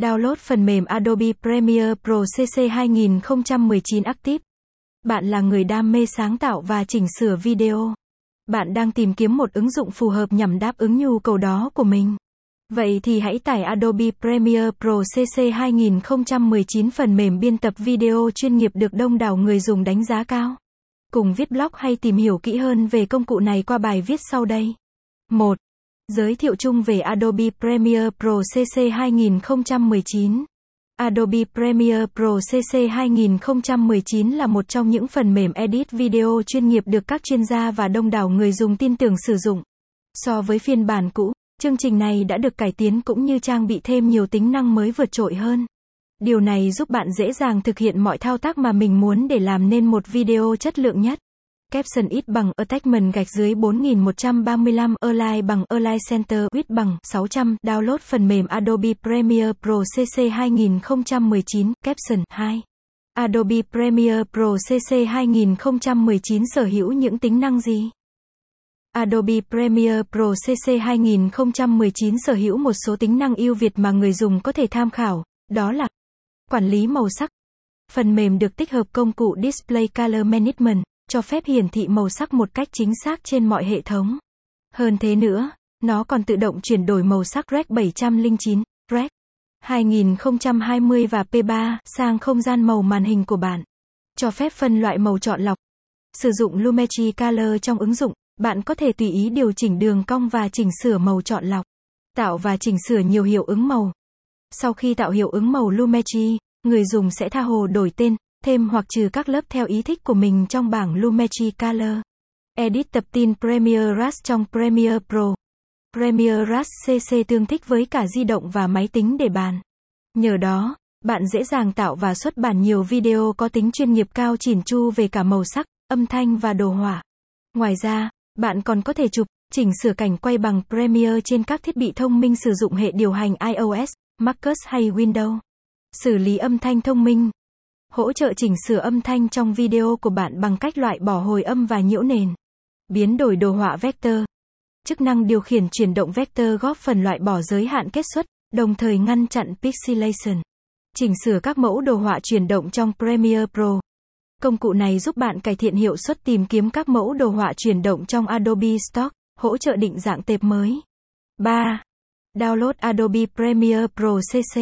Download phần mềm Adobe Premiere Pro CC 2019 Active. Bạn là người đam mê sáng tạo và chỉnh sửa video. Bạn đang tìm kiếm một ứng dụng phù hợp nhằm đáp ứng nhu cầu đó của mình. Vậy thì hãy tải Adobe Premiere Pro CC 2019 phần mềm biên tập video chuyên nghiệp được đông đảo người dùng đánh giá cao. Cùng viết blog hay tìm hiểu kỹ hơn về công cụ này qua bài viết sau đây. 1. Giới thiệu chung về Adobe Premiere Pro CC 2019. Adobe Premiere Pro CC 2019 là một trong những phần mềm edit video chuyên nghiệp được các chuyên gia và đông đảo người dùng tin tưởng sử dụng. So với phiên bản cũ, chương trình này đã được cải tiến cũng như trang bị thêm nhiều tính năng mới vượt trội hơn. Điều này giúp bạn dễ dàng thực hiện mọi thao tác mà mình muốn để làm nên một video chất lượng nhất. Caption ít bằng Attachment gạch dưới 4135 Align bằng Align Center Width bằng 600 Download phần mềm Adobe Premiere Pro CC 2019 Caption 2 Adobe Premiere Pro CC 2019 sở hữu những tính năng gì? Adobe Premiere Pro CC 2019 sở hữu một số tính năng ưu việt mà người dùng có thể tham khảo, đó là quản lý màu sắc. Phần mềm được tích hợp công cụ Display Color Management cho phép hiển thị màu sắc một cách chính xác trên mọi hệ thống. Hơn thế nữa, nó còn tự động chuyển đổi màu sắc REC 709, REC 2020 và P3 sang không gian màu màn hình của bạn. Cho phép phân loại màu chọn lọc. Sử dụng Lumetri Color trong ứng dụng, bạn có thể tùy ý điều chỉnh đường cong và chỉnh sửa màu chọn lọc. Tạo và chỉnh sửa nhiều hiệu ứng màu. Sau khi tạo hiệu ứng màu Lumetri, người dùng sẽ tha hồ đổi tên, thêm hoặc trừ các lớp theo ý thích của mình trong bảng Lumetri Color. Edit tập tin Premiere Rush trong Premiere Pro. Premiere Rush CC tương thích với cả di động và máy tính để bàn. Nhờ đó, bạn dễ dàng tạo và xuất bản nhiều video có tính chuyên nghiệp cao chỉn chu về cả màu sắc, âm thanh và đồ họa. Ngoài ra, bạn còn có thể chụp, chỉnh sửa cảnh quay bằng Premiere trên các thiết bị thông minh sử dụng hệ điều hành iOS, MacOS hay Windows. Xử lý âm thanh thông minh hỗ trợ chỉnh sửa âm thanh trong video của bạn bằng cách loại bỏ hồi âm và nhiễu nền. Biến đổi đồ họa vector. Chức năng điều khiển chuyển động vector góp phần loại bỏ giới hạn kết xuất, đồng thời ngăn chặn pixelation. Chỉnh sửa các mẫu đồ họa chuyển động trong Premiere Pro. Công cụ này giúp bạn cải thiện hiệu suất tìm kiếm các mẫu đồ họa chuyển động trong Adobe Stock, hỗ trợ định dạng tệp mới. 3. Download Adobe Premiere Pro CC